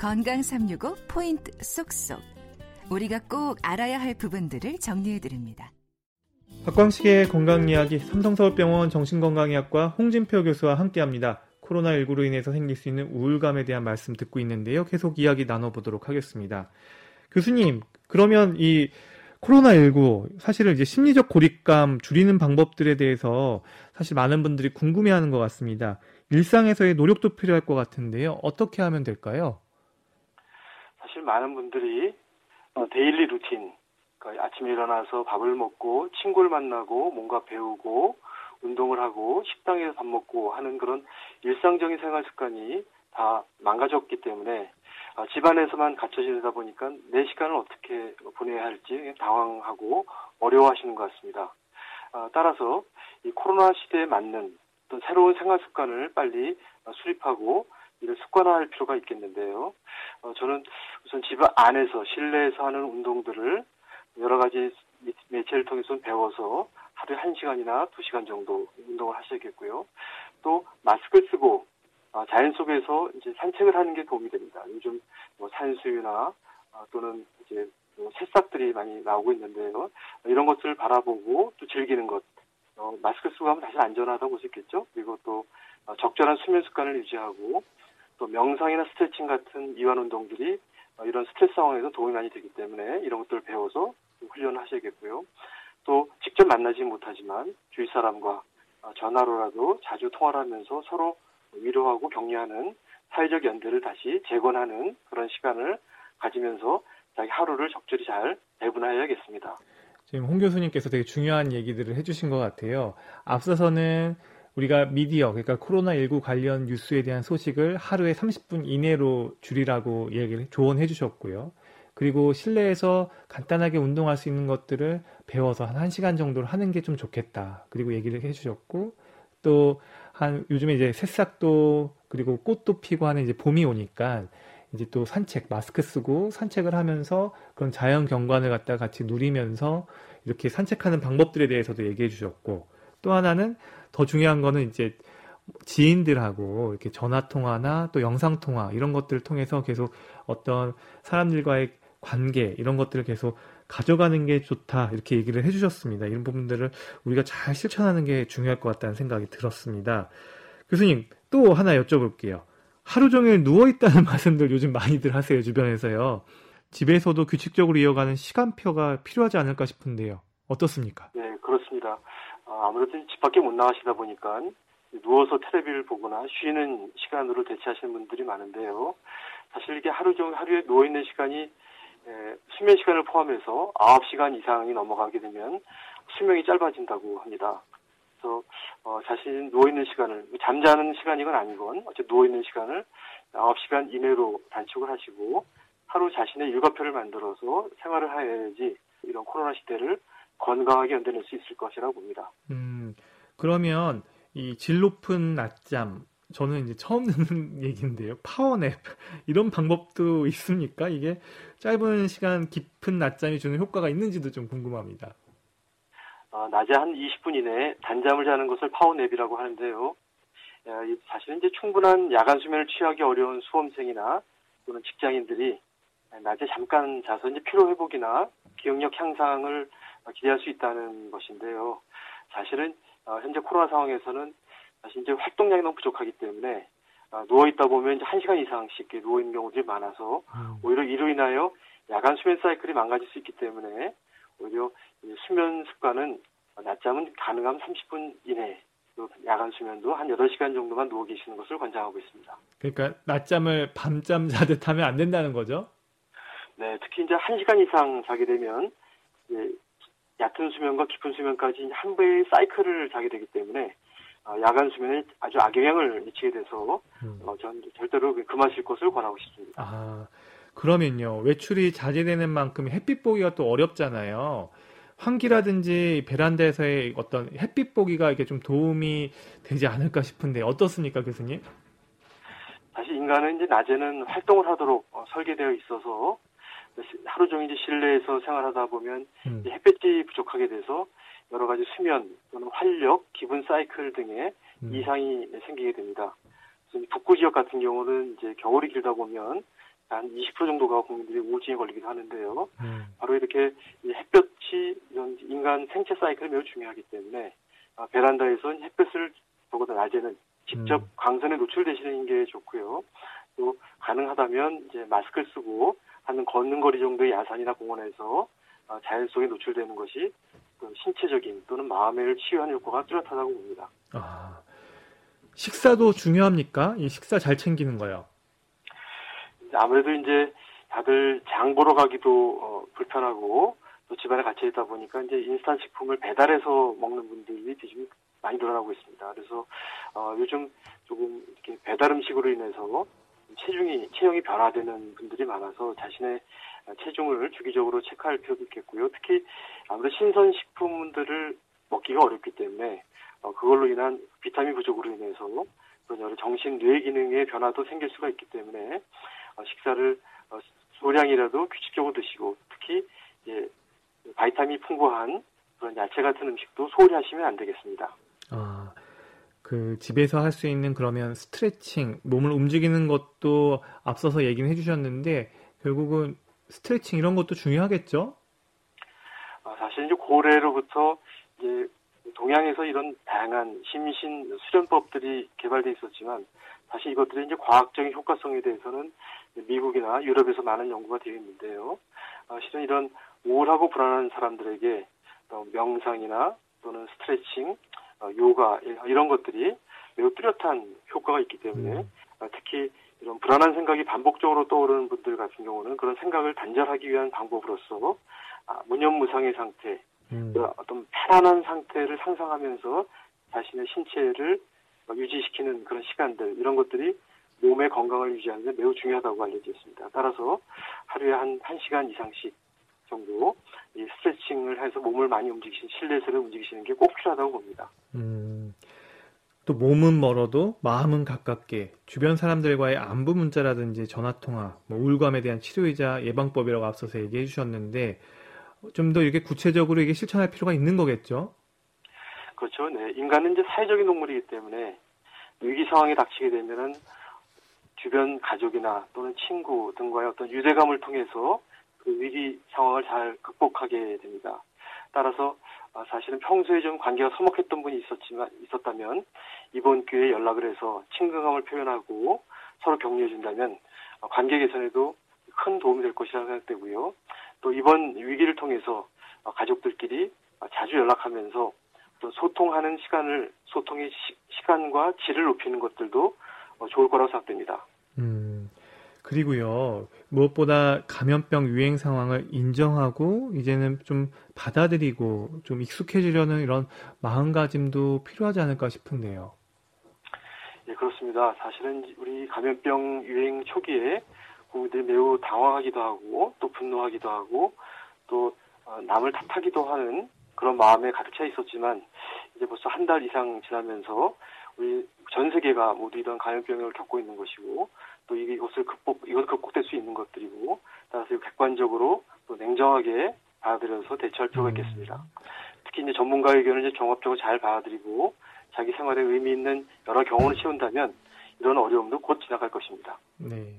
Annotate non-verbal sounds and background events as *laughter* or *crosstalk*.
건강 365 포인트 쏙쏙. 우리가 꼭 알아야 할 부분들을 정리해 드립니다. 박광식의 건강 이야기 삼성서울병원 정신건강의학과 홍진표 교수와 함께 합니다. 코로나19로 인해서 생길 수 있는 우울감에 대한 말씀 듣고 있는데요. 계속 이야기 나눠보도록 하겠습니다. 교수님, 그러면 이 코로나19 사실은 이제 심리적 고립감 줄이는 방법들에 대해서 사실 많은 분들이 궁금해하는 것 같습니다. 일상에서의 노력도 필요할 것 같은데요. 어떻게 하면 될까요? 사실 많은 분들이 어, daily routine, 그러니까 아침에 일어나서 밥을 먹고 친구를 만나고 뭔가 배우고 운동을 하고 식당에서 밥 먹고 하는 그런 일상적인 생활 습관이 다 망가졌기 때문에 어, 집안에서만 갇혀 지내다 보니까 내 시간을 어떻게 보내야 할지 당황하고 어려워하시는 것 같습니다. 어, 따라서 이 코로나 시대에 맞는 어떤 새로운 생활 습관을 빨리 수립하고 이를 습관화할 필요가 있겠는데요. 어, 저는 우선 집 안에서 실내에서 하는 운동들을 여러 가지 매체를 통해서 배워서 하루에 1시간이나 2시간 정도 운동을 하셔야겠고요. 또 마스크 쓰고 어, 자연 속에서 이제 산책을 하는 게 도움이 됩니다. 요즘 뭐 산수유나 어, 또는 이제 뭐 새싹들이 많이 나오고 있는데요. 이런 것들을 바라보고 또 즐기는 것. 어, 마스크 쓰고 하면 사실 안전하다고 볼 수 있겠죠. 그리고 또 어, 적절한 수면 습관을 유지하고 또 명상이나 스트레칭 같은 이완 운동들이 어, 이런 스트레스 상황에서 도움이 많이 되기 때문에 이런 것들을 배워서 훈련을 하셔야겠고요. 또 직접 만나지 못하지만 주위 사람과 어, 전화로라도 자주 통화를 하면서 서로 위로하고 격려하는 사회적 연대를 다시 재건하는 그런 시간을 가지면서 자기 하루를 적절히 잘 배분해야겠습니다. 지금 홍 교수님께서 되게 중요한 얘기들을 해주신 것 같아요. 앞서서는 우리가 미디어, 그러니까 코로나19 관련 뉴스에 대한 소식을 하루에 30분 이내로 줄이라고 얘기를 조언해 주셨고요. 그리고 실내에서 간단하게 운동할 수 있는 것들을 배워서 한 1시간 정도를 하는 게 좀 좋겠다. 그리고 얘기를 해 주셨고, 또, 한, 요즘에 이제 새싹도, 그리고 꽃도 피고 하는 이제 봄이 오니까, 이제 또 산책, 마스크 쓰고 산책을 하면서 그런 자연 경관을 갖다 같이 누리면서 이렇게 산책하는 방법들에 대해서도 얘기해 주셨고, 또 하나는 더 중요한 거는 이제 지인들하고 이렇게 전화 통화나 또 영상 통화 이런 것들을 통해서 계속 어떤 사람들과의 관계 이런 것들을 계속 가져가는 게 좋다 이렇게 얘기를 해주셨습니다. 이런 부분들을 우리가 잘 실천하는 게 중요할 것 같다는 생각이 들었습니다. 교수님 또 하나 여쭤볼게요. 하루 종일 누워 있다는 *laughs* 말씀들 요즘 많이들 하세요 주변에서요. 집에서도 규칙적으로 이어가는 시간표가 필요하지 않을까 싶은데요. 어떻습니까? 네 그렇습니다. 어, 아무래도 집 밖에 못 나가시다 보니까 누워서 테레비를 보거나 쉬는 시간으로 대체하시는 분들이 많은데요. 사실 이게 하루 종일 하루에 누워 있는 시간이 에, 수면 시간을 포함해서 9시간 이상이 넘어가게 되면 수명이 짧아진다고 합니다. 그래서 어, 자신 누워 있는 시간을 잠자는 시간이건 아니건 어쨌든 누워 있는 시간을 9시간 이내로 단축을 하시고 하루 자신의 일과표를 만들어서 생활을 해야지 이런 코로나 시대를 건강하게 견뎌낼 수 있을 것이라고 봅니다. 음, 그러면 이 질 높은 낮잠 저는 이제 처음 *laughs* 듣는 얘기인데요. 파워냅 이런 방법도 있습니까? 이게 짧은 시간 깊은 낮잠이 주는 효과가 있는지도 좀 궁금합니다. 어, 낮에 한 20분 이내에 단잠을 자는 것을 파워냅이라고 하는데요. 사실은 이제 충분한 야간 수면을 취하기 어려운 수험생이나 또는 직장인들이 낮에 잠깐 자서 이제 피로 회복이나 기억력 향상을 기대할 수 있다는 것인데요. 사실은 어, 현재 코로나 상황에서는 사실 이제 활동량이 너무 부족하기 때문에 어, 누워 있다 보면 이제 한 시간 이상씩 누워 있는 경우들이 많아서 음. 오히려 이로 인하여 야간 수면 사이클이 망가질 수 있기 때문에 오히려 수면 습관은 낮잠은 가능하면 30분 이내 야간 수면도 한 8시간 정도만 누워 계시는 것을 권장하고 있습니다. 그러니까 낮잠을 밤잠 자듯 하면 안 된다는 거죠? 네, 특히 이제 1시간 이상 자게 되면 얕은 수면과 깊은 수면까지 한 배의 사이클을 자게 되기 때문에 어, 야간 수면에 아주 악영향을 미치게 돼서 음. 어, 전 절대로 금하실 것을 권하고 싶습니다. 아, 그러면요. 외출이 자제되는 만큼 햇빛 보기가 또 어렵잖아요. 환기라든지 베란다에서의 어떤 햇빛 보기가 이게 좀 도움이 되지 않을까 싶은데 어떻습니까, 교수님? 사실 인간은 이제 낮에는 활동을 하도록 어, 설계되어 있어서 하루 종일 실내에서 생활하다 보면 음. 햇볕이 부족하게 돼서 여러 가지 수면 또는 활력, 기분 사이클 등의 음. 이상이 생기게 됩니다. 북부 지역 같은 경우는 이제 겨울이 길다 보면 한 20% 정도가 국민들이 우울증에 걸리기도 하는데요. 음. 바로 이렇게 햇볕이 이런 인간 생체 사이클이 매우 중요하기 때문에 아, 베란다에서 햇볕을 보고도 낮에는 직접 음. 광선에 노출되시는 게 좋고요. 또 가능하다면 이제 마스크를 쓰고 하는 걷는 거리 정도의 야산이나 공원에서 아, 자연 속에 노출되는 것이 그 신체적인 또는 마음을 치유하는 효과가 뚜렷하다고 봅니다. 아, 식사도 중요합니까? 이 식사 잘 챙기는 거요. 아무래도 이제 다들 장 보러 가기도 어, 불편하고 또 집안에 갇혀 있다 보니까 이제 인스턴 식품을 배달해서 먹는 분들이 좀 많이 늘어나고 있습니다. 그래서 어, 요즘 조금 이렇게 배달 음식으로 인해서 체중이 체형이 변화되는 분들이 많아서 자신의 체중을 주기적으로 체크할 필요도 있겠고요. 특히 아무래도 신선 식품들을 먹기가 어렵기 때문에 어, 그걸로 인한 비타민 부족으로 인해서 그런 여러 정신 뇌 기능의 변화도 생길 수가 있기 때문에 어, 식사를 어, 소량이라도 규칙적으로 드시고 특히 예, 바이타민 풍부한 그런 야채 같은 음식도 소홀히 하시면 안 되겠습니다. 아, 그 집에서 할 수 있는 그러면 스트레칭, 몸을 움직이는 것도 앞서서 얘기는 해주셨는데 결국은 스트레칭 이런 것도 중요하겠죠? 아, 사실 이제 고래로부터 이제 동양에서 이런 다양한 심신 수련법들이 개발돼 있었지만 사실 이것들이 이제 과학적인 효과성에 대해서는 미국이나 유럽에서 많은 연구가 되어 있는데요. 아, 실은 이런 우울하고 불안한 사람들에게 명상이나 또는 스트레칭, 어, 요가 이런 것들이 매우 뚜렷한 효과가 있기 때문에 음. 아, 특히 이런 불안한 생각이 반복적으로 떠오르는 분들 같은 경우는 그런 생각을 단절하기 위한 방법으로서 아, 무념무상의 상태, 음. 그 어떤 편안한 상태를 상상하면서 자신의 신체를 유지시키는 그런 시간들 이런 것들이 몸의 건강을 유지하는 데 매우 중요하다고 알려져 있습니다. 따라서 하루에 한 1시간 이상씩 정도 이 스트레칭 을 해서 몸을 많이 움직이시는 실내에서를 움직이시는 게 꼭 필요하다고 봅니다. 음, 또 몸은 멀어도 마음은 가깝게 주변 사람들과의 안부 문자라든지 전화 통화, 뭐 우울감에 대한 치료이자 예방법이라고 앞서서 얘기해 주셨는데 좀 더 이게 구체적으로 이게 실천할 필요가 있는 거겠죠? 그렇죠. 네. 인간은 이제 사회적인 동물이기 때문에 위기 상황에 닥치게 되면은 주변 가족이나 또는 친구 등과의 어떤 유대감을 통해서 그 위기 상황을 잘 극복하게 됩니다. 따라서 아, 사실은 평소에 좀 관계가 서먹했던 분이 있었지만 있었다면 이번 기회에 연락을 해서 친근감을 표현하고 서로 격려해 준다면 어, 관계 개선에도 큰 도움이 될 것이라고 생각되고요. 또 이번 위기를 통해서 어, 가족들끼리 어, 자주 연락하면서 또 소통하는 시간을 소통의 시, 간과 질을 높이는 것들도 좋을 거라고 생각됩니다. 음, 그리고요, 무엇보다 감염병 유행 상황을 인정하고, 이제는 좀 받아들이고, 좀 익숙해지려는 이런 마음가짐도 필요하지 않을까 싶은데요. 예, 그렇습니다. 사실은 우리 감염병 유행 초기에 국민들이 매우 당황하기도 하고, 또 분노하기도 하고, 또 어, 남을 탓하기도 하는 그런 마음에 가득 차 있었지만, 이제 벌써 한 달 이상 지나면서 우리 전 세계가 모두 이런 감염병을 겪고 있는 것이고 또 이것을 극복 이것 극복될 수 있는 것들이고 객관적으로 또 냉정하게 받아들여서 대처할 필요가 음. 있겠습니다. 특히 이제 전문가 의견을 이제 종합적으로 잘 받아들이고 자기 생활에 의미 있는 여러 경험을 *laughs* 채운다면 이런 어려움도 곧 지나갈 것입니다. 네.